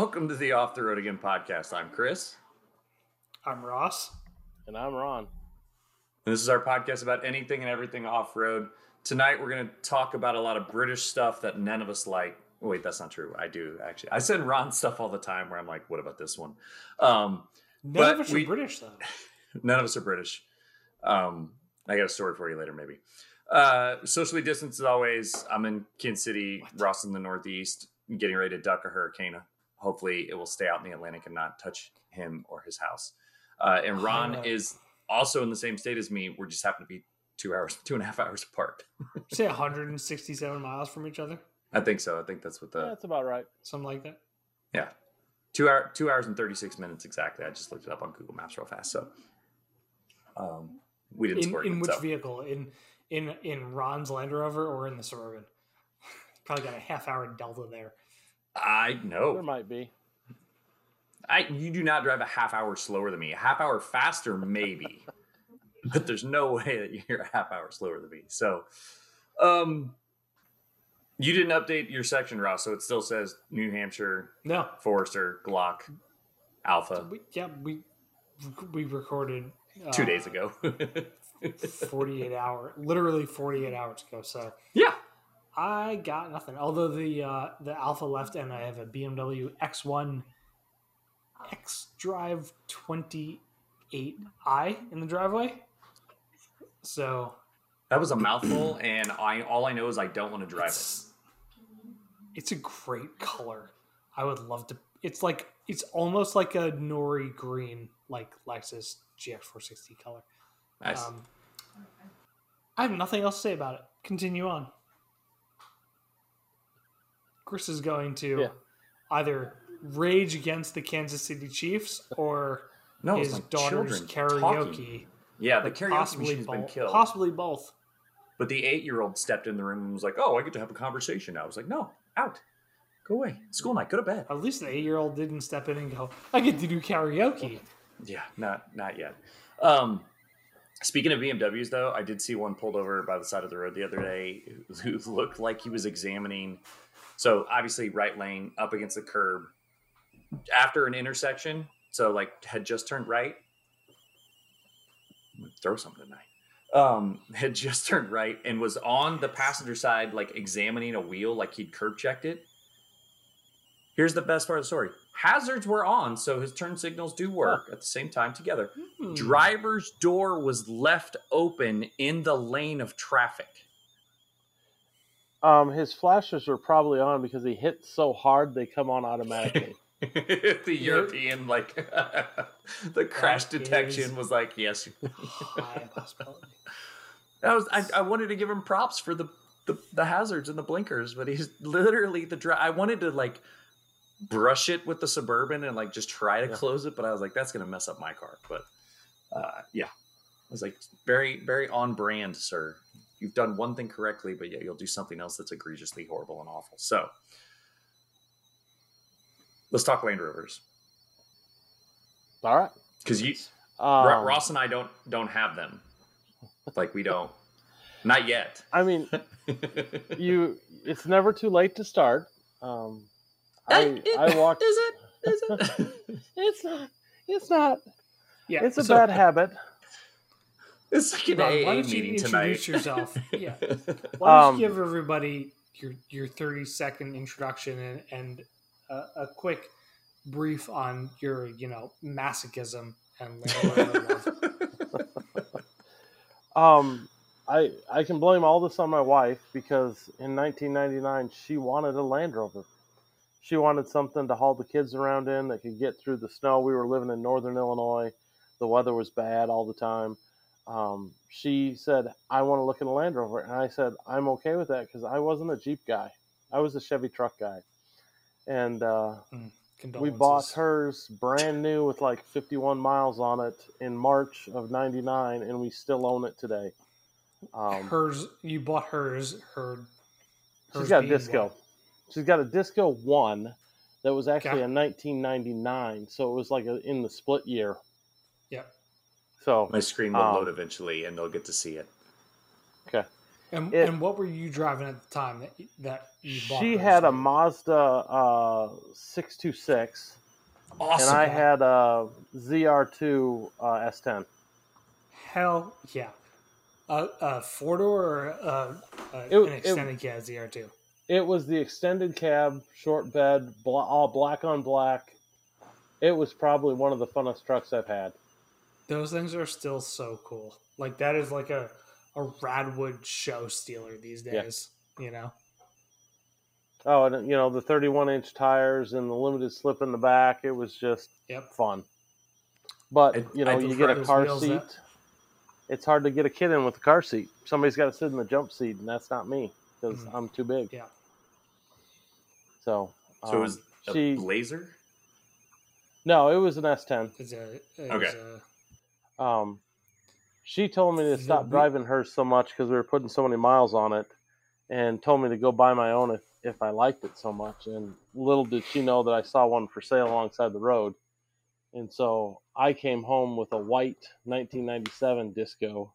Welcome to the Off the Road Again podcast. I'm Chris. I'm Ross. And I'm Ron. And this is our podcast about anything and everything off road. Tonight, we're going to talk about a lot of British stuff that none of us like. Wait, that's not true. I do actually. I send Ron stuff all the time where I'm like, what about this one? Um, None of us we- are British, though. none of us are British. Um, I got a story for you later, maybe. Uh, socially distanced as always. I'm in Kansas City, Ross in the Northeast, getting ready to duck a hurricane. Hopefully, it will stay out in the Atlantic and not touch him or his house. Uh, and Ron Uh, is also in the same state as me. We just happen to be two hours, two and a half hours apart. Say 167 miles from each other, I think so. I think that's what the That's about right. something like that. yeah, two hour, two hours and thirty six minutes exactly. I just looked it up on Google Maps real fast. So, um, we didn't In, score. in it, which so. vehicle? In in in Ron's Land Rover or in the Suburban? Probably got a half hour delta there. I know. There might be. I you do not drive a half hour slower than me. A half hour faster, maybe, but there's no way that you're a half hour slower than me. So, um, you didn't update your section, Ross. So it still says New Hampshire, No, Forester, Glock, Alpha. we, yeah, we we recorded uh, Two days ago. 48 hour, literally 48 hours ago. So yeah. I got nothing. Although the uh, the Alpha left, and I have a BMW X1 X Drive 28i in the driveway. So That was a mouthful, and I all I know is I don't want to drive it. it's, it's a great color. I would love to. It's like it's almost like a nori green, like Lexus GX460 color. Nice. Um, I have nothing else to say about it. Continue on. Chris is going to Yeah. either rage against the Kansas City Chiefs or no, his my daughter's karaoke. talking. Yeah, the Like, karaoke possibly machine's been killed. Possibly both. But the eight-year-old stepped in the room and was like, "Oh, I get to have a conversation." now." I was like, "No, out, go away, school night, go to bed." At least the eight-year-old didn't step in and go, "I get to do karaoke." Yeah, not not yet. Um, speaking of BMWs, though, I did see one pulled over by the side of the road the other day who looked like he was examining. So obviously, right lane up against the curb after an intersection. So like had just turned right. Throw something tonight. Um, had just turned right and was on the passenger side, like examining a wheel, like he'd curb checked it. Here's the best part of the story. Hazards were on, so his turn signals do work at the same time together. Hmm. Driver's door was left open in the lane of traffic. Um, his flashers were probably on because he hit so hard they come on automatically. the European, like, the crash That detection is- was like, yes. High possibility. That was, I, I wanted to give him props for the, the, the hazards and the blinkers, but he's literally the dri I wanted to, like, brush it with the Suburban and, like, just try to Yeah. close it, but I was like, that's going to mess up my car. But, uh, yeah. I was like, very, very on brand, sir. You've done one thing correctly, but yeah, you'll do something else that's egregiously horrible and awful. So, let's talk Land Rovers All right. because you, Um, Ross and I don't don't have them. Like we don't, not yet. I mean, you. It's never too late to start. Um, I I walked. Is it? Is it? It's not. It's not. Yeah. It's a so- bad habit. It's like an Ron, why AA don't you introduce tonight. yourself? Yeah. Why don't Um, you give everybody your your thirty second introduction and and a, a quick brief on your you know masochism and Land Rover love. Um, I I can blame all this on my wife because in 1999 she wanted a Land Rover. She wanted something to haul the kids around in that could get through the snow. We were living in northern Illinois. The weather was bad all the time. Um, she said, "I want to look at a Land Rover," and I said, "I'm okay with that because I wasn't a Jeep guy. I was a Chevy truck guy." And uh, we bought hers brand new with like 51 miles on it in March of 99 and we still own it today. Um, hers. You bought hers. Her. She's got a disco. what? She's got a disco 1 that was actually Okay. a 1999, so it was like a, in the split year. Yep. So My screen will Um, load eventually, and they'll get to see it. Okay. And, It- and what were you driving at the time that that you bought? She hers had a? Mazda uh, 626, Awesome. and I had a ZR2 uh, S10. Hell yeah. A, a four door or a, a, It- an it- extended cab ZR2? It was the extended cab, short bed, bla- all black on black. It was probably one of the funnest trucks I've had. Those things are still so cool. Like that is like a a Radwood show stealer these Yeah. days. You know. Oh, and you know the 31 inch tires and the limited slip in the back. It was just Yep. fun. But I- you know, you get a car seat. that- It's hard to get a kid in with a car seat. Somebody's got to sit in the jump seat, and that's not me because Mhm. I'm too big. Yeah. So, so it um, was a she Blazer. no, it was an S10. It's a, it's Okay. a- Um, she told me to stop driving hers so much because we were putting so many miles on it, and told me to go buy my own if, if I liked it so much. And little did she know that I saw one for sale alongside the road. And so I came home with a white 1997 disco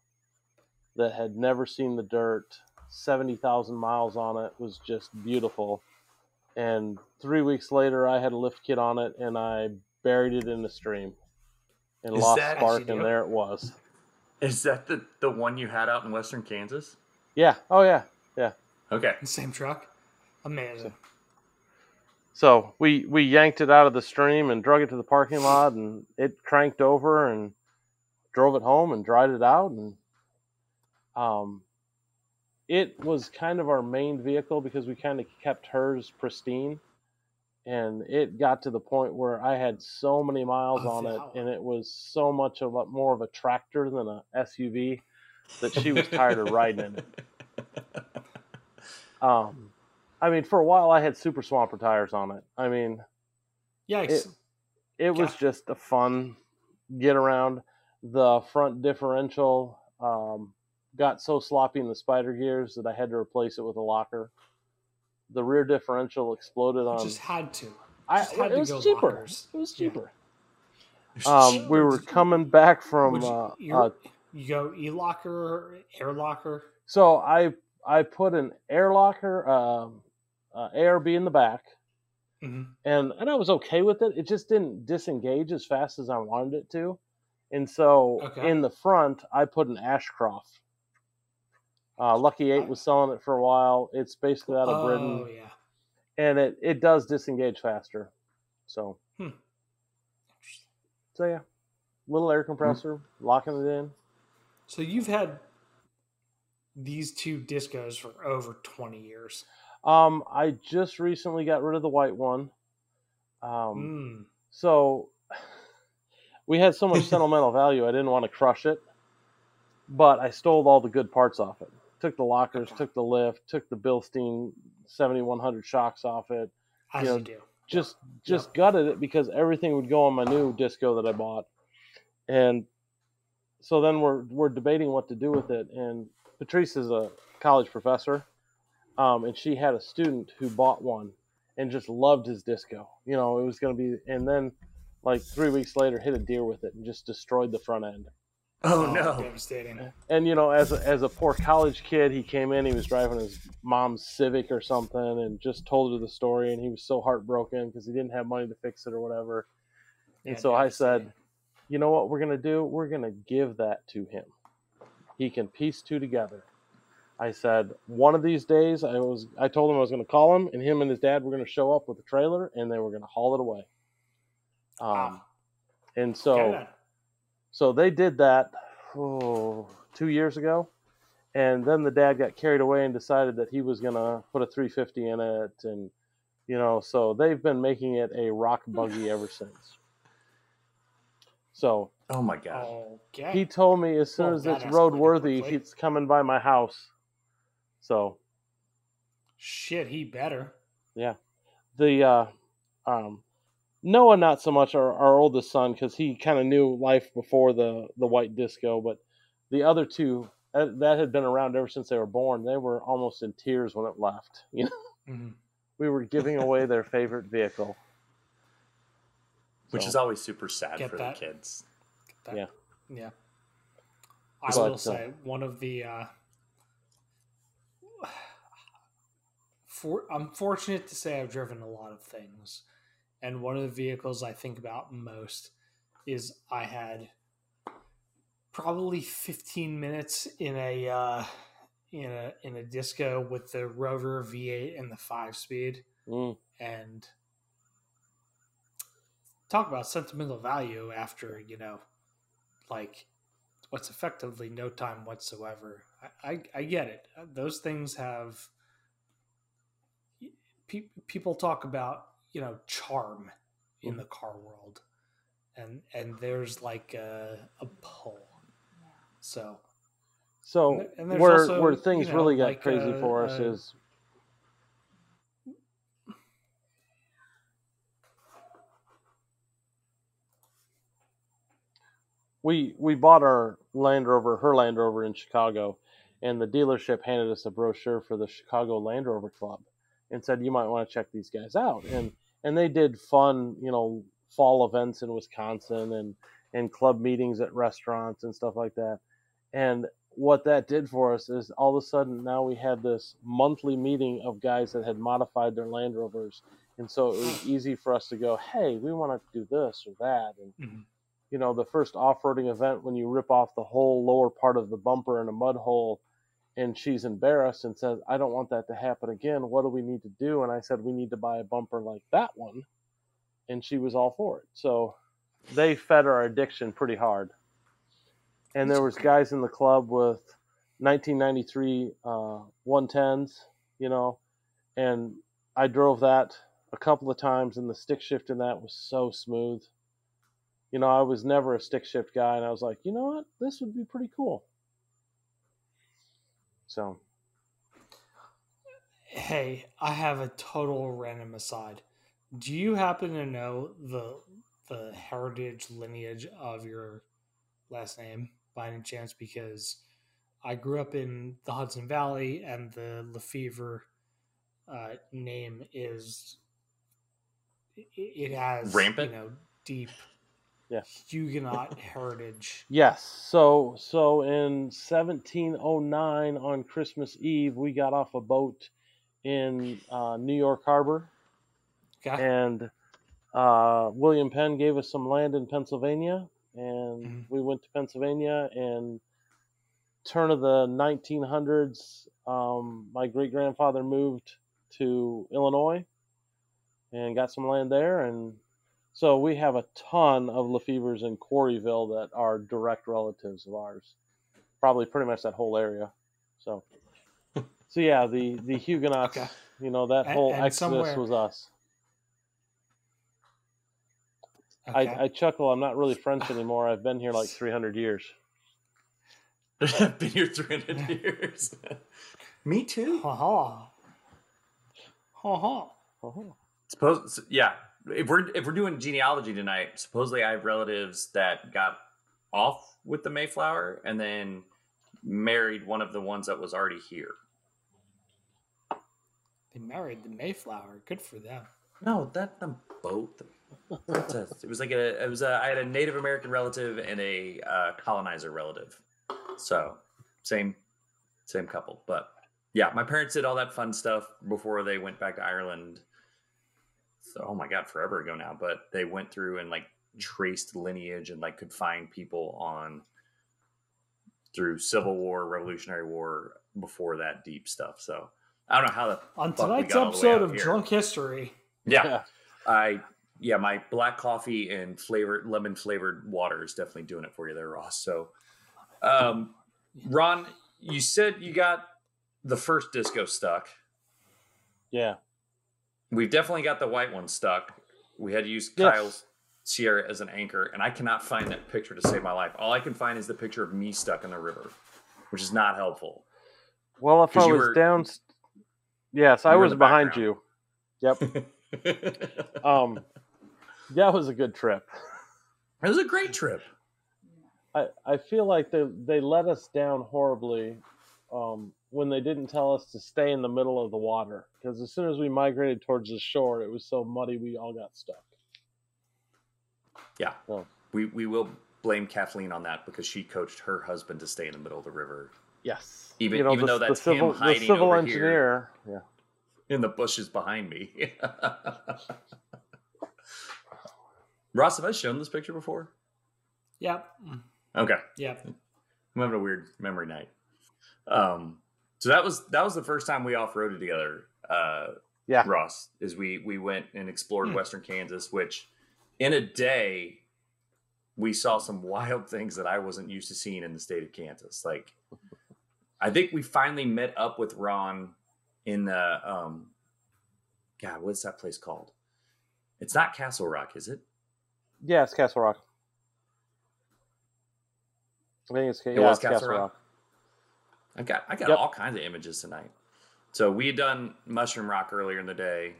that had never seen the dirt, 70,000 miles on it, was just beautiful. And three weeks later, I had a lift kit on it and I buried it in the stream and Is lost that- spark, and there it was. Is that the the one you had out in western Kansas? Yeah. Oh, yeah. yeah. Okay. the same truck. Amazing. So we we yanked it out of the stream and drug it to the parking lot, and it cranked over and drove it home and dried it out, and um, it was kind of our main vehicle because we kind of kept hers pristine, and it got to the point where I had so many miles Oh, on it, and it was so much of a, more of a tractor than a SUV that she was tired of riding in it. Um, I mean, for a while I had super swamper tires on it. I mean, Yikes. it- it was just a fun get around. The front differential um, got so sloppy in the spider gears that I had to replace it with a locker. The rear differential exploded You on. just had to. I, just had it to was go cheaper. It was Yeah. cheaper. Um, we were coming back from. You, Uh, you're- uh, you go e locker, air locker. so I I put an air locker, um, uh, ARB in the back. hmm and and I was okay with it. It just didn't disengage as fast as I wanted it to, and so Okay. in the front I put an Ashcroft. Uh, Lucky Eight was selling it for a while. It's basically out of Oh Britain, yeah. and it it does disengage faster. So Hmm. so yeah, little air compressor, locking it in. So you've had these two discos for over twenty years. Um, I just recently got rid of the white one. Um, Mm. So we had so much sentimental value, I didn't want to crush it, but I stole all the good parts off it. Took the lockers, took the lift, took the Bilstein 7100 shocks off it. As You you, know, do. Just just gutted it because everything would go on my new disco that I bought. And so then we're we're debating what to do with it. And Patrice is a college professor, um, and she had a student who bought one and just loved his disco. You know, it was going to be, and then like three weeks later, hit a deer with it and just destroyed the front end. Oh no. Devastating. And you know, as a, as a poor college kid, he came in. He was driving his mom's Civic or something, and just told her the story. And he was so heartbroken because he didn't have money to fix it or whatever. And so I said, you know what we're gonna do? We're gonna give that to him. He can piece two together. I said one of these days I was I told him I was gonna call him and him and his dad were gonna show up with a trailer and they were gonna haul it away. Um, Wow. and so Okay then. So they did that oh, two years ago, and then the dad got carried away and decided that he was gonna put a 350 in it, and you know, so they've been making it a rock buggy ever since. So Oh my god. Okay. he told me as soon Well, as it's escalated roadworthy, quickly. he's coming by my house. So Shit, he better. Yeah, the uh, um, Noah, not so much our, our oldest son, because he kind of knew life before the the white disco, but the other two that, that had been around ever since they were born. They were almost in tears when it left. You know, Mhm. we were giving away their favorite vehicle, Which So, is always super sad Get for that. the kids. Yeah. Yeah. I But, will uh, say one of the uh, for I'm fortunate to say I've driven a lot of things, and one of the vehicles I think about most is I had probably 15 minutes in a uh, in a in a disco with the Rover V8 and the five speed, Mm. and talk about sentimental value after you know, like what's effectively no time whatsoever. I I, I get it. Those things have pe- people talk about you know charm in the car world, and and there's like a, a pull. So So And there's where also, where things you know, really got like, crazy uh, for us uh, is we we bought our Land Rover, her Land Rover in Chicago, and the dealership handed us a brochure for the Chicago Land Rover Club, and said you might want to check these guys out. And and they did fun, you know, fall events in Wisconsin and and club meetings at restaurants and stuff like that. And what that did for us is all of a sudden now we had this monthly meeting of guys that had modified their Land Rovers, and so it was easy for us to go, hey, we want to do this or that, and Mhm. you know, the first off-roading event when you rip off the whole lower part of the bumper in a mud hole, and she's embarrassed and says, I don't want that to happen again. What do we need to do? And I said, we need to buy a bumper like that one, and she was all for it. So they fed our addiction pretty hard and there was guys in the club with 1993 uh, 110s, you know, and I drove that a couple of times, and the stick shift in that was so smooth. You know, I was never a stick shift guy, and I was like, you know what, this would be pretty cool. So, Hey, I have a total random aside. Do you happen to know the the heritage lineage of your last name by any chance? Because I grew up in the Hudson Valley, and the Lefevre uh, name is it, it has Rampant? you know, deep Yeah. Huguenot heritage. yes, so so in 1709 on Christmas Eve, we got off a boat in uh, New York Harbor. Okay. and uh, William Penn gave us some land in Pennsylvania, and Mhm. we went to Pennsylvania. And turn of the 1900s, um, my great grandfather moved to Illinois and got some land there, and so we have a ton of Lefevres in Quarryville that are direct relatives of ours, probably pretty much that whole area. So, so yeah, the the Huguenots, Okay. you know, that And- whole and exodus somewhere- was us. Okay. I, I chuckle. I'm not really French ah, anymore. I've been here like 300 years. I've been here 300 years. Me too. ha ha. Ha ha. Suppose, yeah. If we're if we're doing genealogy tonight, supposedly I have relatives that got off with the Mayflower and then married one of the ones that was already here. They married the Mayflower. Good for them. No, that the boat. Princess. it was like a. It was a. I had a Native American relative and a uh, colonizer relative. So same, same couple. But yeah, my parents did all that fun stuff before they went back to Ireland. So oh my god, forever ago now. But they went through and like traced lineage and like could find people on through Civil War, Revolutionary War before that deep stuff. So I don't know how the On Fuck, we tonight's all the way episode of here. Drunk History, yeah. I yeah, my black coffee and flavored lemon flavored water is definitely doing it for you there, Ross. So, um, Ron, you said you got the first disco stuck. yeah. We've definitely got the white one stuck. We had to use Yes. Kyle's Sierra as an anchor, and I cannot find that picture to save my life. All I can find is the picture of me stuck in the river, which is not helpful. Well, if I was were- down, yes, I was behind background. you. Yep. Um, that was a good trip. It was a great trip. I, I feel like they they let us down horribly um, when they didn't tell us to stay in the middle of the water because as soon as we migrated towards the shore, it was so muddy we all got stuck. Yeah. Oh. We we will blame Kathleen on that because she coached her husband to stay in the middle of the river Yes. Even- even though that's him civil, hiding the civil over engineer. Yeah. in the bushes behind me. Ross, have I shown this picture before? Yep. Okay. Yep. I'm having a weird memory night. Um, so that was that was the first time we off roaded together. Uh, Yeah. Ross, is we we went and explored Hmm. Western Kansas, which in a day we saw some wild things that I wasn't used to seeing in the state of Kansas. Like, I think we finally met up with Ron in the um, God, what's that place called? It's not Castle Rock, is it? Yeah, it's Castle Rock. I think it's, yeah, was it's Castle Castle Rock? Rock. I got I got Yep. all kinds of images tonight. So we had done Mushroom Rock earlier in the day,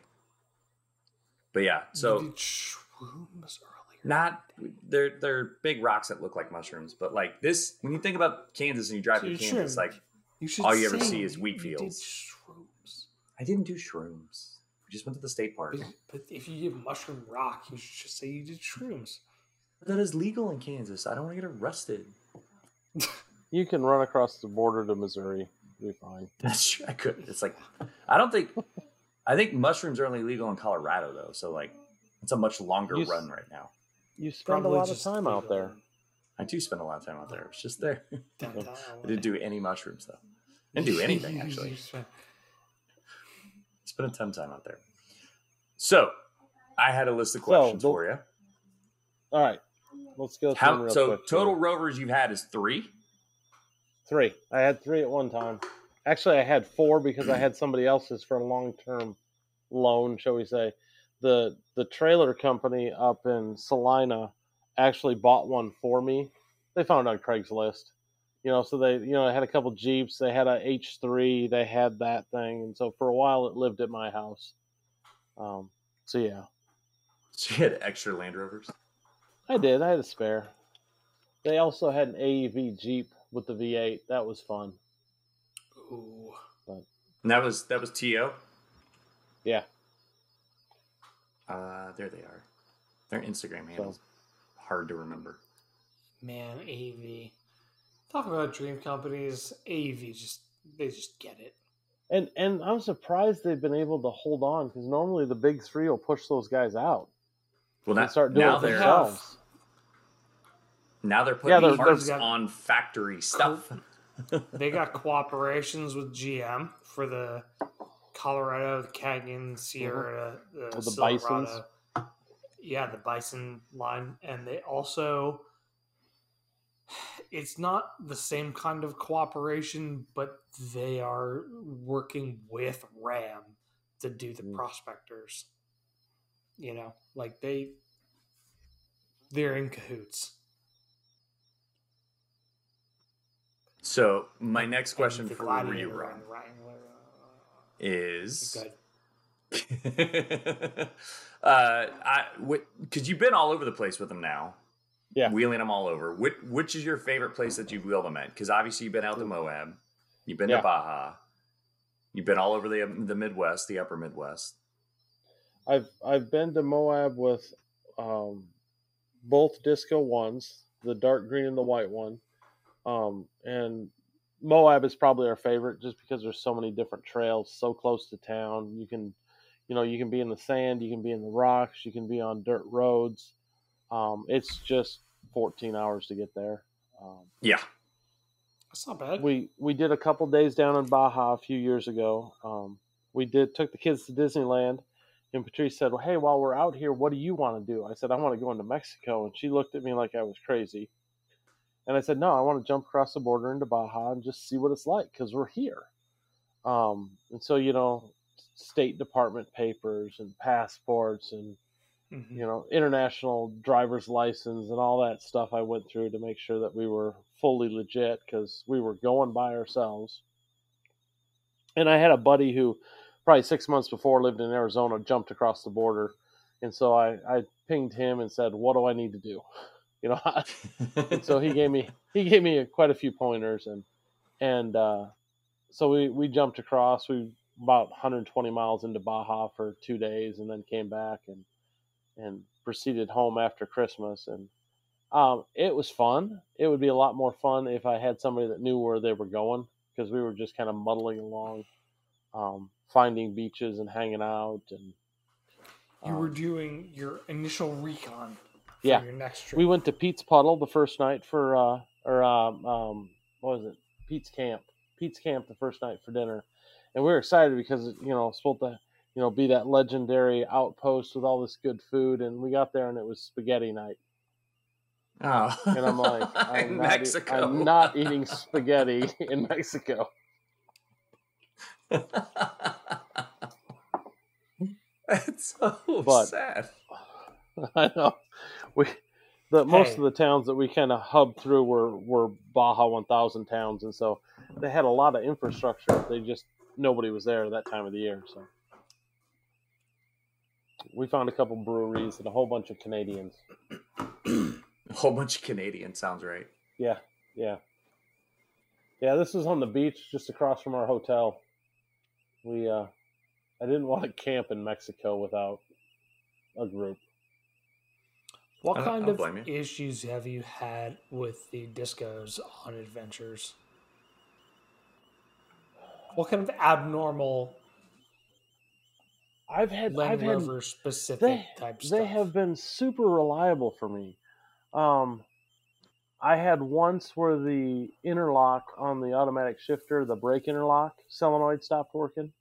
but yeah. So did shrooms earlier. not they're they're big rocks that look like mushrooms, but like this when you think about Kansas and you drive through Dude, Kansas, shroom. like You should all you ever see is you- wheat you did fields. shrooms. I didn't do shrooms. We just went to the state park. But, but if you did mushroom rock, you should just say you did shrooms. That is legal in Kansas. I don't want to get arrested. You can run across the border to Missouri. You'll be fine. That's true. I could. It's like I don't think I think mushrooms are only legal in Colorado though. So like it's a much longer You s- run right now. You spend Probably a lot of time out legal. there. I do spend a lot of time out there. It's just there. I didn't do any mushrooms though. I didn't do anything actually. Spent a ton of time out there. So I had a list of questions the- for you. All right. Let's go through them How real so quick. total rovers you've had is three? Three. I had three at one time. Actually, I had four because I had somebody else's for a long term loan, shall we say. The the trailer company up in Salina actually bought one for me. They found it on Craigslist. You know, so they you know, I had a couple Jeeps, they had a H three, they had that thing, and so for a while it lived at my house. Um so yeah. So you had extra Land Rovers? I did, I had a spare. They also had an AEV Jeep with the V8. That was fun. Ooh. And that was that was TO? Yeah. Uh there they are. Their Instagram handles hard to remember. Man, AV. Talk about dream companies. AV just they just get it. And and I'm surprised they've been able to hold on because normally the big three will push those guys out Well and now, start doing now it they're themselves. Now they're Yeah, putting they're- parts they're- on factory stuff. They got cooperations with GM for the Colorado, the Canyon, Sierra, the, With the Silverado. Bisons. Yeah, the Bison line, and they also. It's not the same kind of cooperation, but they are working with Ram to do the Mm. prospectors. You know, like they, they're in cahoots. So my next question for you, Ron, and Ryan- is uh, I because you've been all over the place with them now. Yeah. wheeling them all over. Which which is your favorite place that you've wheeled them at? Because obviously you've been out to Moab, you've been Yeah. to Baja, you've been all over the the Midwest, the Upper Midwest. I've I've been to Moab with um, both disco ones, the dark green and the white one, um, and Moab is probably our favorite just because there's so many different trails so close to town. You can, you know, you can be in the sand, you can be in the rocks, you can be on dirt roads. Um, it's just 14 hours to get there. Um, Yeah, That's not bad. we we did a couple days down in Baja a few years ago. Um, we did took the kids to Disneyland, and Patrice said, "Well, hey, while we're out here, what do you want to do?" I said, "I want to go into Mexico," and she looked at me like I was crazy. And I said, "No, I want to jump across the border into Baja and just see what it's like because we're here." Um, and so you know, State Department papers and passports and Mhm. you know, international driver's license and all that stuff I went through to make sure that we were fully legit because we were going by ourselves. And I had a buddy who, probably six months before, lived in Arizona, jumped across the border. And so I, I pinged him and said, What do I need to do? You know, and so he gave me he gave me a, quite a few pointers and and uh, so we we jumped across we about 120 miles into Baja for two days and then came back and and proceeded home after Christmas and um, it was fun. It would be a lot more fun if I had somebody that knew where they were going because we were just kind of muddling along, um, finding beaches and hanging out. And You were um, doing your initial recon Yeah. your next trip. we went to Pete's Puddle the first night for, uh, or um, um, what was it? Pete's Camp. Pete's Camp the first night for dinner, and we were excited because you know it's supposed to you know be that legendary outpost with all this good food, and we got there and it was spaghetti night. Oh. and I'm like, I'm, in not, e- Mexico. I'm not eating spaghetti in Mexico. That's so But- sad. I know. We the most Hey. of the towns that we kind of hubbed through were were Baja 1000 towns, and so they had a lot of infrastructure. They just nobody was there that time of the year, so we found a couple breweries and a whole bunch of Canadians. A whole bunch of Canadian sounds right. Yeah, yeah, yeah. This was on the beach just across from our hotel. We uh, I didn't want to camp in Mexico without a group. What kind of issues have you had with the discos on adventures? What kind of abnormal I've had Land I've had specific they, type they stuff? have been super reliable for me. Um, I had once where the interlock on the automatic shifter, the brake interlock solenoid stopped working.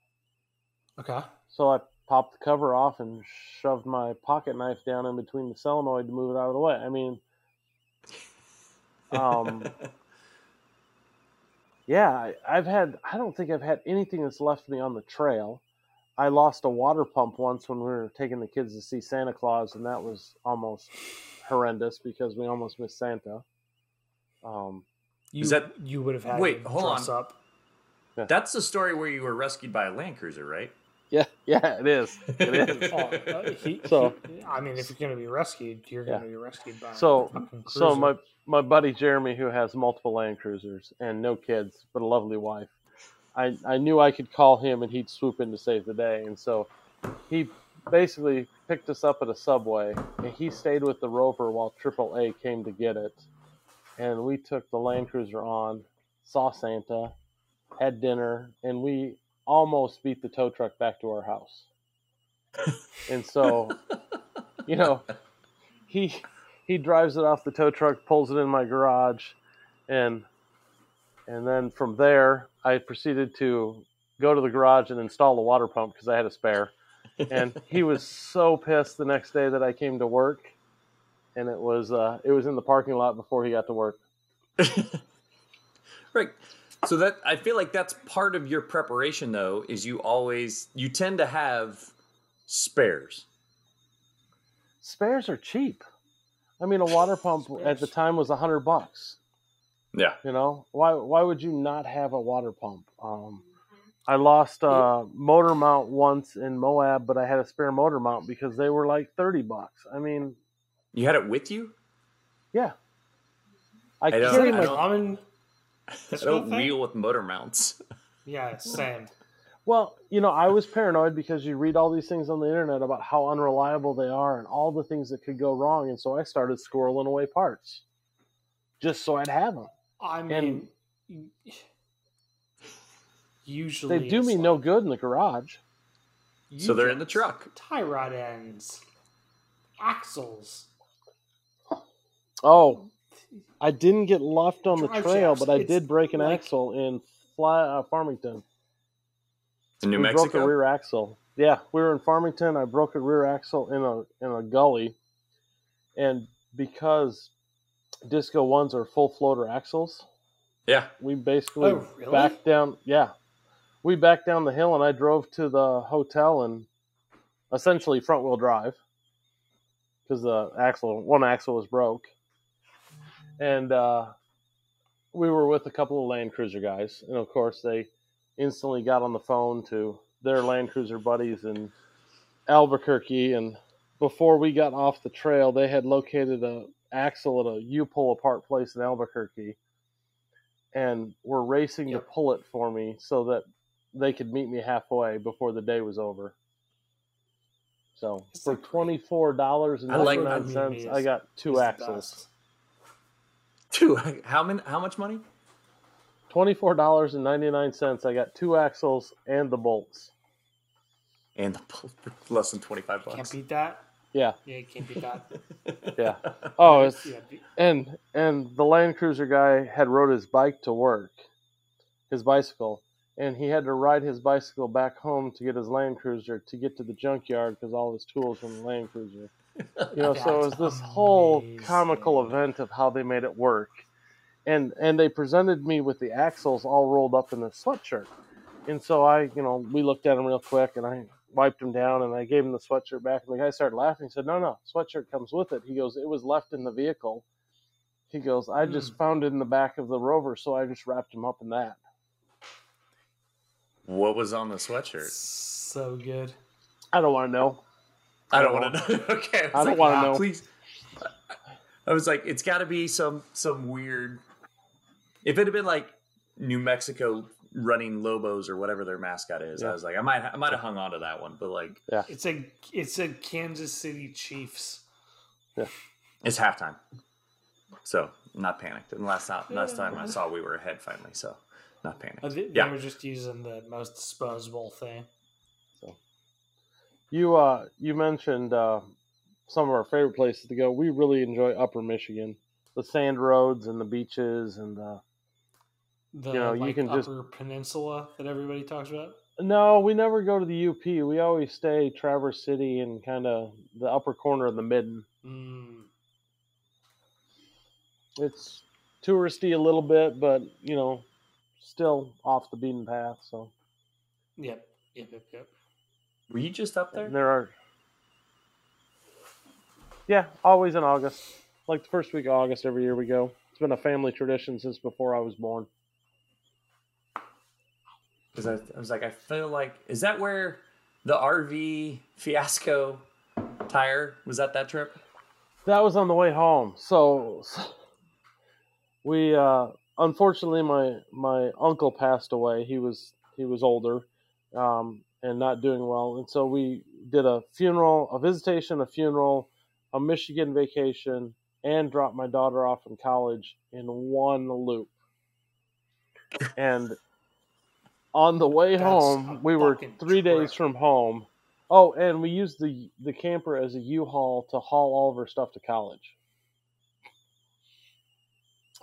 Okay. So I popped the cover off and shoved my pocket knife down in between the solenoid to move it out of the way. I mean, Um, yeah, I, I've had, I don't think I've had anything that's left me on the trail. I lost a water pump once when we were taking the kids to see Santa Claus, and that was almost horrendous because we almost missed Santa. Um, You, Is that- you would have had Wait, hold on. up. That's the story where you were rescued by a Land Cruiser, right? Yeah, yeah, it is. It is. Oh, uh, he, So- he- I mean, if you're going to be rescued, you're going to be rescued by So- a So my my buddy Jeremy, who has multiple Land Cruisers and no kids but a lovely wife, I I knew I could call him and he'd swoop in to save the day, and so he basically picked us up at a subway and he stayed with the Rover while AAA came to get it, and we took the Land Cruiser on, saw Santa, had dinner, and we almost beat the tow truck back to our house. and so, you know, he he drives it off the tow truck, pulls it in my garage, and and then from there I proceeded to go to the garage and install the water pump because I had a spare. And he was so pissed the next day that I came to work, and it was uh, it was in the parking lot before he got to work. right. So that I feel like that's part of your preparation though, is you always you tend to have spares. Spares are cheap. I mean, a water pump at the time was a hundred bucks. Yeah. You know, why why would you not have a water pump? Um, I lost a motor mount once in Moab, but I had a spare motor mount because they were like thirty bucks. I mean, You had it with you? yeah. I, I don't- carry Is that my a common I don't thing? wheel with motor mounts. Yeah, same. well, you know, I was paranoid because you read all these things on the internet about how unreliable they are and all the things that could go wrong, and so I started squirreling away parts just so I'd have them. I mean, usually They do me like- no good in the garage. So they're in the truck. Tie rod ends, axles. Oh, I didn't get left on the trail, but I did break an like- axle in Fly, uh, Farmington. In New we Mexico. broke a rear axle. Yeah, we were in Farmington. I broke a rear axle in a in a gully, and because Disco ones are full floater axles, yeah. we basically Oh, really? backed down. Yeah, we backed down the hill, and I drove to the hotel and essentially front wheel drive because the axle one axle was broke, and uh, we were with a couple of Land Cruiser guys, and of course they instantly got on the phone to their Land Cruiser buddies in Albuquerque, and before we got off the trail, they had located a axle at a U pull apart place in Albuquerque, and were racing Yep. to pull it for me so that they could meet me halfway before the day was over. So Is for twenty four dollars and ninety nine cents, I got two axles. Best. Two. How many? How much money? twenty four dollars and ninety nine cents. I got two axles and the bolts. and the pull for less than twenty five bucks. Can't bucks. beat that. Yeah, Yeah, you can't beat that. yeah. Oh, it's yeah, and and the Land Cruiser guy had rode his bike to work, his bicycle, and he had to ride his bicycle back home to get his Land Cruiser to get to the junkyard because all his tools were in the Land Cruiser. You know, so it was That's this whole comical event of how they made it work, and and they presented me with the axles all rolled up in the sweatshirt, and so I, you know, we looked at them real quick, and I wiped him down, and I gave him the sweatshirt back, and the guy started laughing. He said, "No, no, sweatshirt comes with it." He goes, "It was left in the vehicle." He goes, "I just hmm. found it in the back of the Rover, so I just wrapped him up in that." what was on the sweatshirt? So good. I don't want to know. I don't want to know. okay, I don't wanna ah, know. Please. I was like, it's got to be some some weird. If it had been like New Mexico running Lobos or whatever their mascot is, I was like, I might I might have hung on to that one, but like, yeah, It's a it's a Kansas City Chiefs. Yeah, it's halftime, so I'm not panicked. And last time last time I saw we were ahead finally, so not panicked. They, they Yeah. were just using the most disposable thing. You uh, you mentioned uh, some of our favorite places to go. We really enjoy Upper Michigan, the sand roads and the beaches and the The You know, you like, can just- upper peninsula that everybody talks about. No, we never go to the UP. We always stay Traverse City and kind of the upper corner of the Mitten. Mm, It's touristy a little bit, but you know, still off the beaten path. So yep, yep, yep, yep. Were you just up there? and there are, yeah, always in August, like the first week of August every year we go. It's been a family tradition since before I was born. Because I, I was like, I feel like is that where the RV fiasco tire was at that trip? That was on the way home. So, so we uh unfortunately my my uncle passed away. He was he was older um and not doing well. And so we did a funeral, a visitation, a funeral, a Michigan vacation and dropped my daughter off in college in one loop. And on the way That's home, we were fucking 3 days from home. Oh, and we used the the camper as a U-Haul to haul all of her stuff to college.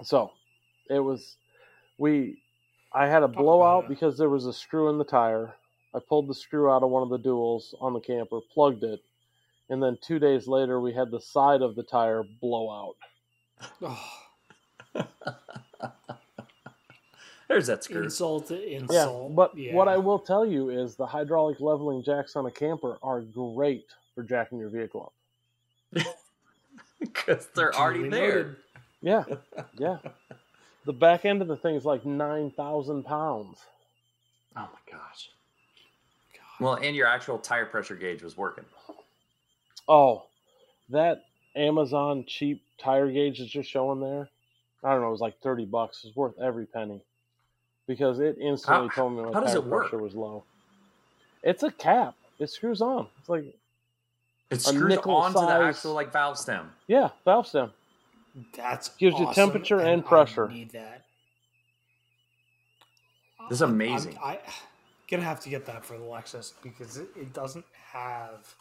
So, it was we I had a Talk blowout because there was a screw in the tire. I pulled the screw out of one of the duals on the camper, plugged it, and then 2 days later we had the side of the tire blow out. Oh, There's that screw. insult to Yeah, insult. but what I will tell you is the hydraulic leveling jacks on a camper are great for jacking your vehicle up. Because they're already there. noted. Yeah, yeah. The back end of the thing is like nine thousand pounds. Oh my gosh. Well, and your actual tire pressure gauge was working. Oh, that Amazon cheap tire gauge that you're showing there. I don't know. It was like thirty bucks. It's worth every penny because it instantly How- told me my how tire it work? pressure was low. It's a cap. It screws on. It's like It screws nickel onto the size- actual like valve stem. yeah, valve stem. That's Gives you temperature and I pressure. need that. This is I'm- I'm- amazing. I gonna have to get that for the Lexus because it, it doesn't have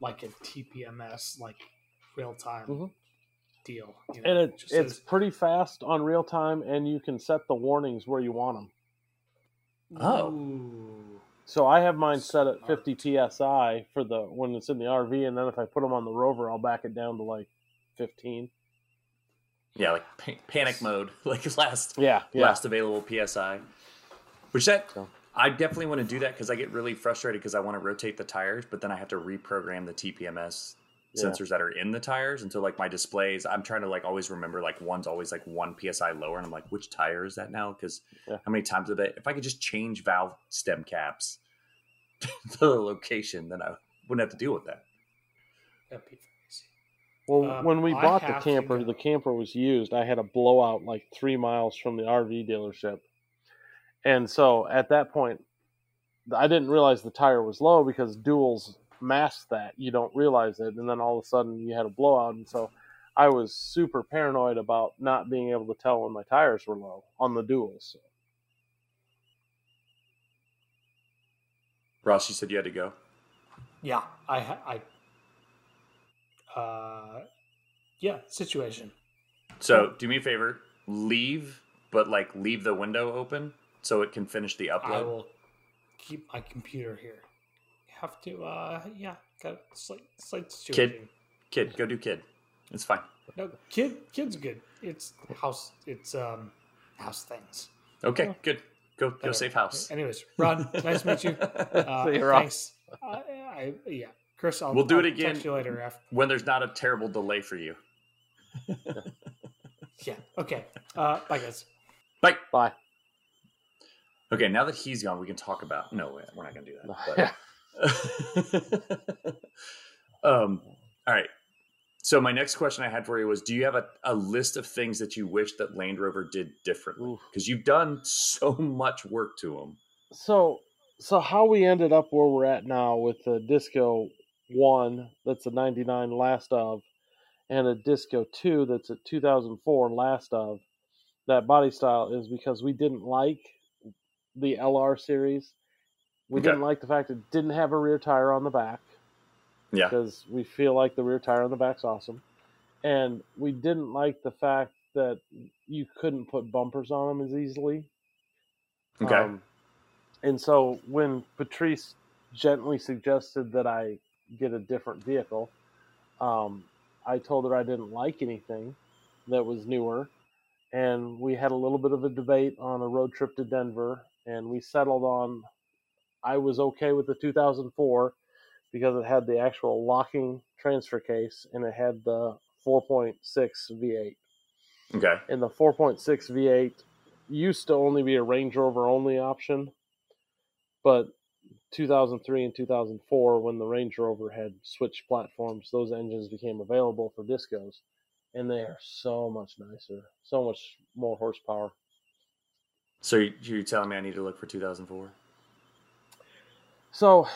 like a TPMS like real time Mhm. deal. you know, And it, just it's says, pretty fast on real time, and you can set the warnings where you want them. Oh. Ooh. So I have mine set at 50 psi for the when it's in the RV, and then if I put them on the Rover, I'll back it down to like 15. Yeah, like pa- panic mode, like last Yeah, yeah. last available PSI. Which that So- I definitely want to do that because I get really frustrated because I want to rotate the tires, but then I have to reprogram the TPMS Yeah. sensors that are in the tires. And so like my displays, I'm trying to like always remember like one's always like one PSI lower, and I'm like, which tire is that now? Because Yeah. how many times a bit if I could just change valve stem caps to the location, then I wouldn't have to deal with that. That'd be crazy. Well, Um, when we bought the camper, the camper was used. I had a blowout like three miles from the RV dealership. And so at that point, I didn't realize the tire was low because duals mask that. You don't realize it. And then all of a sudden you had a blowout. And so I was super paranoid about not being able to tell when my tires were low on the duals. So. Ross, you said you had to go. Yeah, I I uh yeah, situation. So do me a favor, leave, but like leave the window open so it can finish the upload. I will keep my computer here. You have to uh yeah, got a slight slight situation. Kid, kid, go do kid. It's fine. No, kid kid's good. It's house it's um house things. Okay, Oh. good. Go go Whatever. safe house. Anyways, Ron, nice to meet you. Uh, See you, Ross. thanks. Uh, I, yeah, Chris, I'll, We'll do I'll it again. Text you later. After. when there's not a terrible delay for you. Yeah. Okay. Uh, bye, guys. Bye. Bye. Okay, now that he's gone, we can talk about. No, we're not going to do that. Yeah. but- um. All right. So my next question I had for you was: Do you have a, a list of things that you wish that Land Rover did differently? Because you've done so much work to them. So, so how we ended up where we're at now with the Disco One, that's a '99 last of, and a Disco Two, that's a 2004 last of. That body style is because we didn't like the LR series. We Okay. didn't like the fact it didn't have a rear tire on the back Yeah. because we feel like the rear tire on the back's awesome, and we didn't like the fact that you couldn't put bumpers on them as easily. Okay. Um, and so when Patrice gently suggested that I get a different vehicle, um, I told her I didn't like anything that was newer. And we had a little bit of a debate on a road trip to Denver, and we settled on I was okay with the 2004 because it had the actual locking transfer case and it had the 4.6 V8 okay. and the 4.6 V8 used to only be a Range Rover only option, but 2003 and 2004, when the Range Rover had switched platforms, those engines became available for discos, and they are so much nicer, so much more horsepower. So you- you're telling me I need to look for 2004? So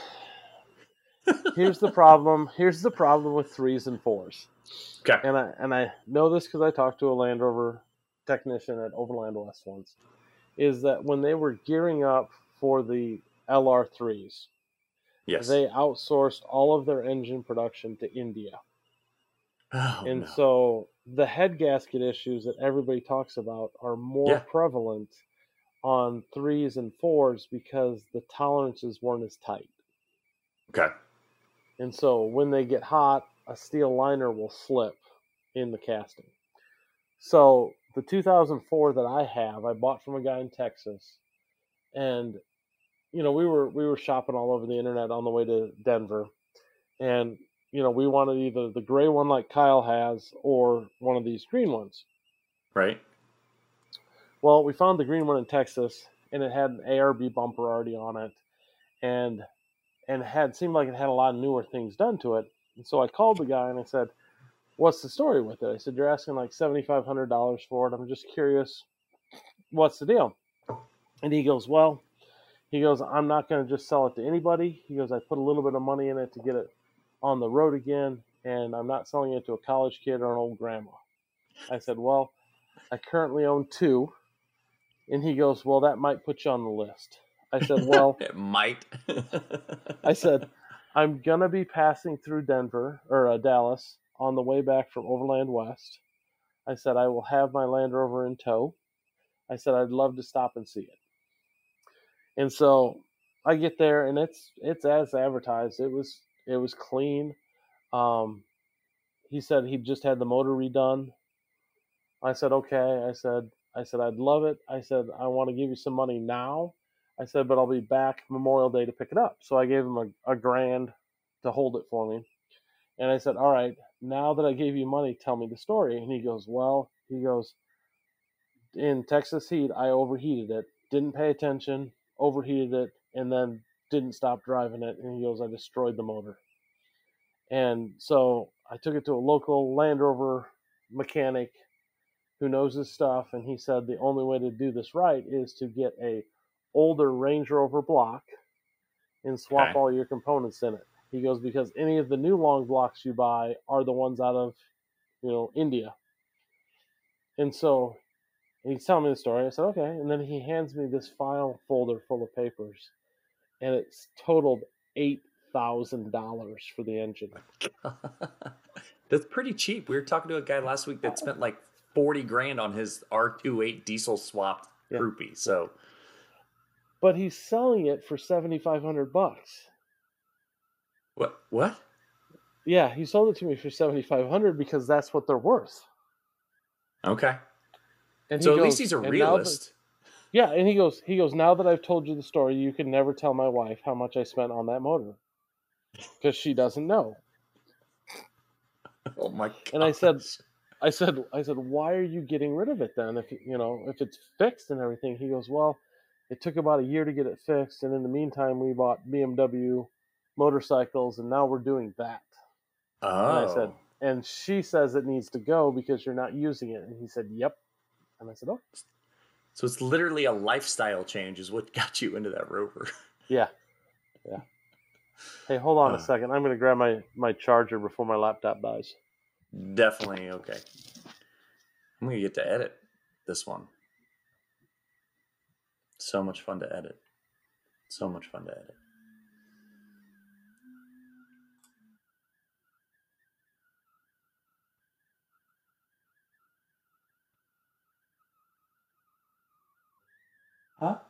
here's the problem. Here's the problem with threes and fours. Okay. and I and I know this because I talked to a Land Rover technician at Overland West once, is that when they were gearing up for the LR3s, Yes. they outsourced all of their engine production to India, oh, and no. so the head gasket issues that everybody talks about are more Yeah. prevalent on threes and fours because the tolerances weren't as tight. okay. And so when they get hot, a steel liner will slip in the casting. So the 2004 that I have, I bought from a guy in Texas, and you know we were we were shopping all over the internet on the way to Denver, and you know we wanted either the gray one like Kyle has or one of these green ones. Right. Well, we found the green one in Texas, and it had an ARB bumper already on it, and and had seemed like it had a lot of newer things done to it. And so I called the guy and I said, "What's the story with it?" I said, "You're asking like seventy five hundred dollars for it. I'm just curious, what's the deal?" And he goes, "Well." He goes, I'm not going to just sell it to anybody. He goes, I put a little bit of money in it to get it on the road again, and I'm not selling it to a college kid or an old grandma. I said, Well, I currently own two. And he goes, Well, that might put you on the list. I said, Well, It might. I said, I'm going to be passing through Denver or uh, Dallas on the way back from Overland West. I said, I will have my Land Rover in tow. I said, I'd love to stop and see it. And so I get there and it's it's as advertised. It was it was clean. Um, he said he just had the motor redone. I said, okay. I said, I said, I'd love it. I said, I want to give you some money now. I said, but I'll be back Memorial Day to pick it up. So I gave him a, a grand to hold it for me. And I said, all right, now that I gave you money, tell me the story. And he goes, well, he goes, in Texas heat, I overheated it, didn't pay attention, overheated it, and then didn't stop driving it. And he goes, I destroyed the motor. And so I took it to a local Land Rover mechanic who knows his stuff, and he said the only way to do this right is to get a older Range Rover block and swap Okay. all your components in it. He goes because any of the new long blocks you buy are the ones out of you know, India. And so he's telling me the story. I said, okay. And then he hands me this file folder full of papers, and it's totaled eight thousand dollars for the engine. That's pretty cheap. We were talking to a guy last week that spent like forty grand on his R28 diesel swapped Yeah. groupie. So But he's selling it for seventy five hundred bucks. what? What? Yeah, he sold it to me for seventy five hundred because that's what they're worth. Okay. And he So at goes, least he's a "And now that- realist. yeah, and he goes, he goes. Now that I've told you the story, you can never tell my wife how much I spent on that motor because she doesn't know. Oh my! And I said- I said, I said, why are you getting rid of it then? If you you know, if it's fixed and everything, he goes, well, it took about a year to get it fixed, and in the meantime, we bought BMW motorcycles, and now we're doing that. oh, And I said, oh. and she says it needs to go because you're not using it. And he said, yep. And I said, oh, so it's literally a lifestyle change, is what got you into that rover. yeah, yeah. Hey, hold on Uh. a second. I'm going to grab my my charger before my laptop dies. Definitely okay. I'm gonna get to edit this one. So much fun to edit. So much fun to edit. Huh?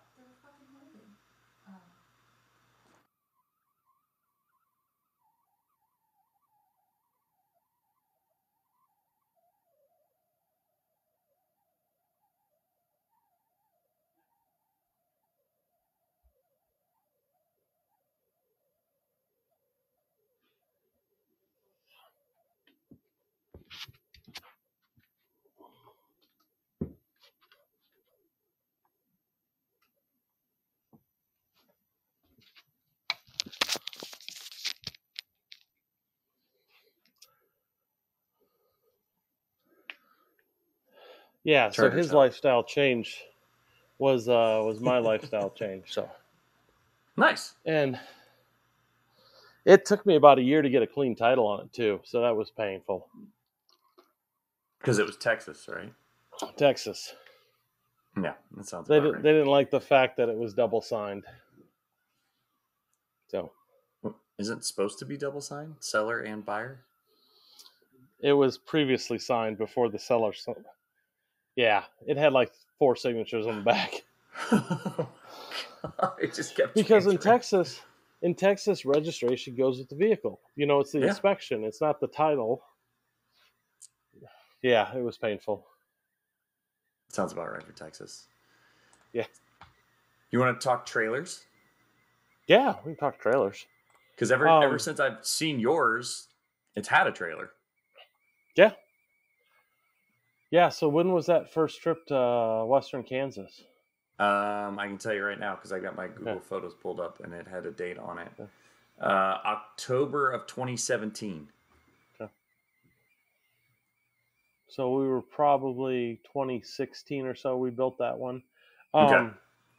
Yeah, so his out. lifestyle change was uh was my lifestyle change. So Nice. and it took me about a year to get a clean title on it too, so that was painful. Because it was Texas, right? Texas. Yeah, that sounds They didn't right. they didn't like the fact that it was double signed. So Isn't it supposed to be double signed, seller and buyer? it was previously signed before the seller Yeah, it had like four signatures on the back. it just kept Because in. Texas, in Texas, registration goes with the vehicle. You know, it's the Yeah. inspection. It's not the title. Yeah, it was painful. sounds about right for Texas. Yeah. You want to talk trailers? Yeah, we can talk trailers. Because ever Um, ever since I've seen yours, it's had a trailer. Yeah. Yeah, so when was that first trip to uh, Western Kansas? Um, I can tell you right now because I got my Google Okay. Photos pulled up and it had a date on it. Okay. Uh, October of 2017. So we were probably 2016 or so. We built that one. Um, Okay.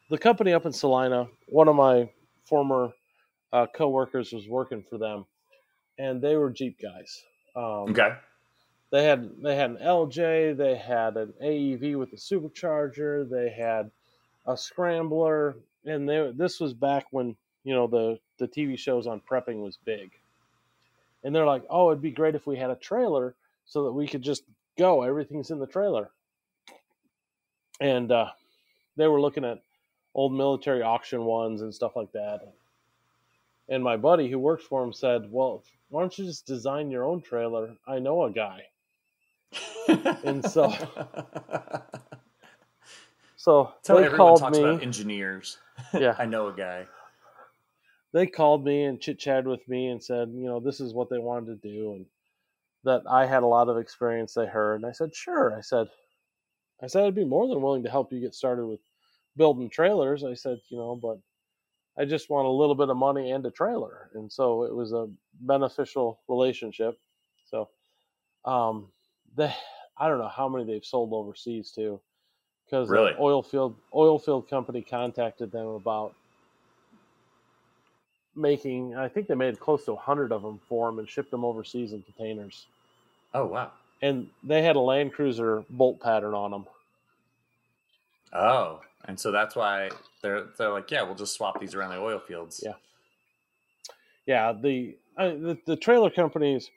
The company up in Salina, one of my former uh, coworkers was working for them, and they were Jeep guys. Um, Okay. They had they had an LJ, they had an AEV with a supercharger, they had a scrambler, and they, this was back when you know the the TV shows on prepping was big. And they're like, "Oh, it'd be great if we had a trailer so that we could just go. Everything's in the trailer." And uh, they were looking at old military auction ones and stuff like that. And my buddy who worked for him said, "Well, why don't you just design your own trailer? I know a guy." And so- So That's they everyone called talks me. about engineers. Yeah. I know a guy. they called me and chit chatted with me and said, you know, this is what they wanted to do and that I had a lot of experience they heard. And I said, sure. I said, I said, I'd be more than willing to help you get started with building trailers. I said, you know, but I just want a little bit of money and a trailer. And so it was a beneficial relationship. So, um, they, I don't know how many they've sold overseas too. Because Really? oil field oil field company contacted them about making I think they made close to 100 of them for them and shipped them overseas in containers. Oh wow. and they had a Land Cruiser bolt pattern on them. Oh, and so that's why they're they're like, yeah, we'll just swap these around the oil fields. Yeah. Yeah, the uh, the, the trailer companies,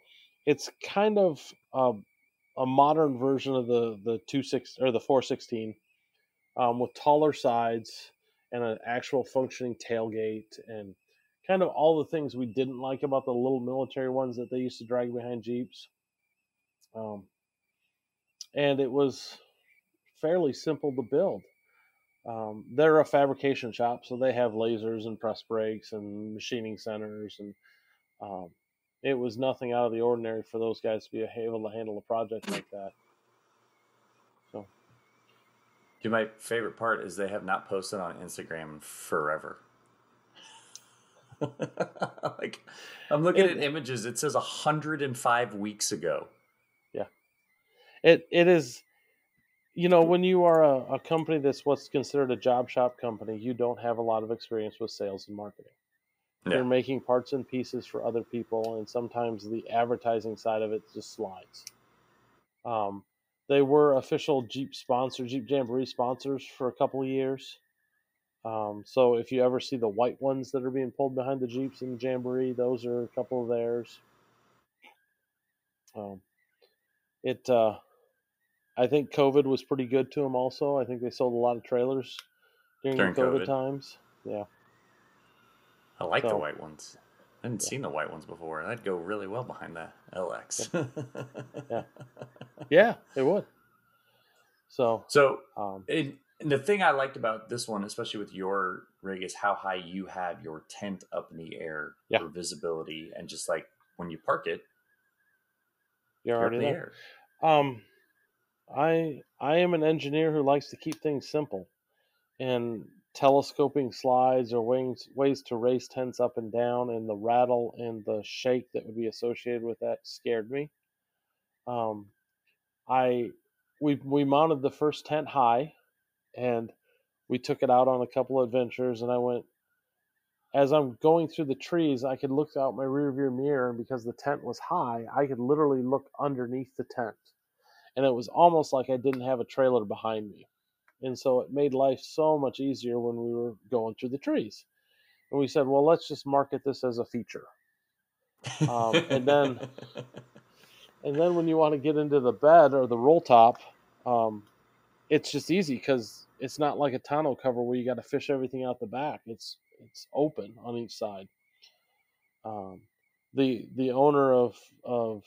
it's kind of a, a modern version of the the two six or the four sixteen, um, with taller sides and an actual functioning tailgate and kind of all the things we didn't like about the little military ones that they used to drag behind jeeps. Um, and it was fairly simple to build. Um, they're a fabrication shop, so they have lasers and press brakes and machining centers, and um, it was nothing out of the ordinary for those guys to be able to handle a project like that. So, Dude, my favorite part is they have not posted on Instagram forever. like, I'm looking It- at images. It says 105 weeks ago. Yeah, it it is you know when you are a, a company that's what's considered a job shop company you don't have a lot of experience with sales and marketing Yeah. you're making parts and pieces for other people and sometimes the advertising side of it just slides um, they were official jeep sponsor jeep jamboree sponsors for a couple of years um, so if you ever see the white ones that are being pulled behind the jeeps in the jamboree those are a couple of theirs um, it uh, I think COVID was pretty good to them. Also, I think they sold a lot of trailers during, During the COVID, COVID. times. Yeah, I like the white ones. I hadn't Yeah. seen the white ones before. That'd go really well behind the LX. Yeah. yeah, it would. So, So, um, and, and the thing I liked about this one, especially with your rig, is how high you have your tent up in the air Yeah. for visibility, and just like when you park it, you're already in the there. air. Um, I I am an engineer who likes to keep things simple, and telescoping slides or ways ways to raise tents up and down, and the rattle and the shake that would be associated with that scared me. Um, I we we mounted the first tent high, and we took it out on a couple of adventures, and I went. As I'm going through the trees, I could look out my rear view mirror, and because the tent was high, I could literally look underneath the tent and it was almost like I didn't have a trailer behind me. And so it made life so much easier when we were going through the trees. And we said, well, let's just market this as a feature. Um, and then- And then when you want to get into the bed or the roll top, um, it's just easy because it's not like a tonneau cover where you got to fish everything out the back. It's it's open on each side. Um, the the owner of of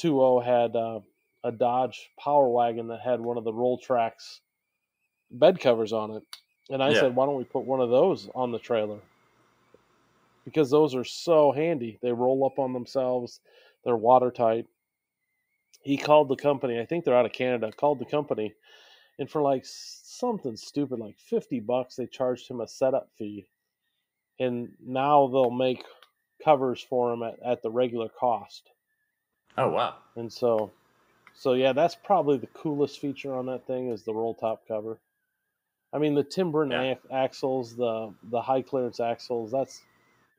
2.0 had uh, a Dodge Power Wagon that had one of the roll tracks bed covers on it, and I Yeah. said, why don't we put one of those on the trailer? Because those are so handy. They roll up on themselves. They're watertight. He called the company. I think they're out of Canada. Called the company, and for like something stupid like fifty bucks, they charged him a setup fee, and now they'll make covers for him at, at the regular cost. oh wow! And so, so yeah, that's probably the coolest feature on that thing is the roll top cover. I mean, the Timbren Yeah. ac- axles, the the high clearance axles. That's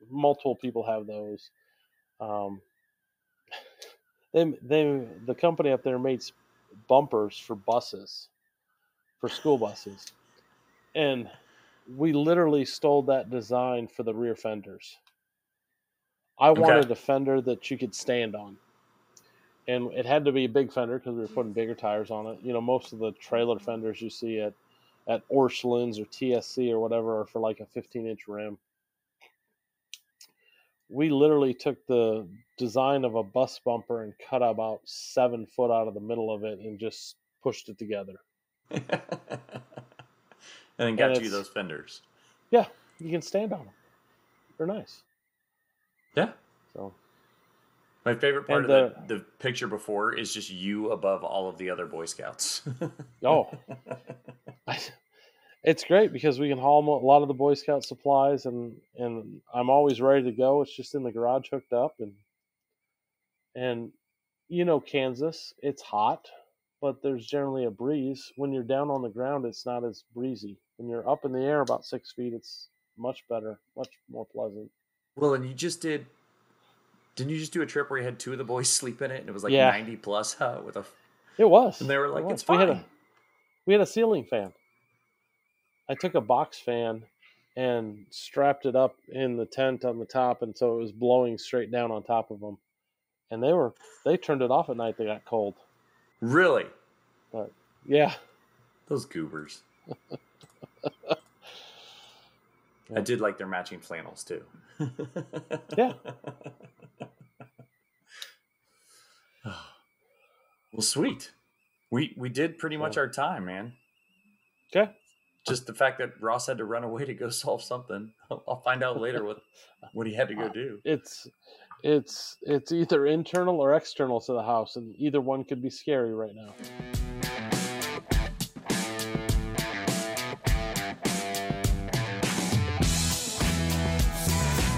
multiple people have those. Um, they they the company up there made bumpers for buses, for school buses, and we literally stole that design for the rear fenders. I Okay. wanted a fender that you could stand on and it had to be a big fender because we were putting bigger tires on it. You know, most of the trailer fenders you see at at Orscheln's or TSC or whatever for like a 15 inch rim. We literally took the design of a bus bumper and cut about seven foot out of the middle of it and just pushed it together. and then got And you those fenders. Yeah, you can stand on them. They're nice. Yeah. So My favorite part And of the, the picture before is just you above all of the other Boy Scouts. oh, it's great because we can haul a lot of the Boy Scout supplies, and and I'm always ready to go. It's just in the garage hooked up, and and you know Kansas, it's hot, but there's generally a breeze. When you're down on the ground, it's not as breezy. When you're up in the air about six feet, it's much better, much more pleasant. well, and you just did Didn't you just do a trip where you had two of the boys sleep in it and it was like Yeah. 90 plus huh, with a It was. and they were like, was. it's We fine. had a we had a ceiling fan. I took a box fan and strapped it up in the tent on the top, and so it was blowing straight down on top of them. And they were they turned it off at night. They got cold. Really? But Yeah, Those goobers. I did like their matching flannels too. Yeah. well, sweet. We we did pretty much Yeah. our time, man. Okay. Just the fact that Ross had to run away to go solve something. I'll, find out later what what he had to go uh, do. it's it's it's either internal or external to the house, and either one could be scary right now.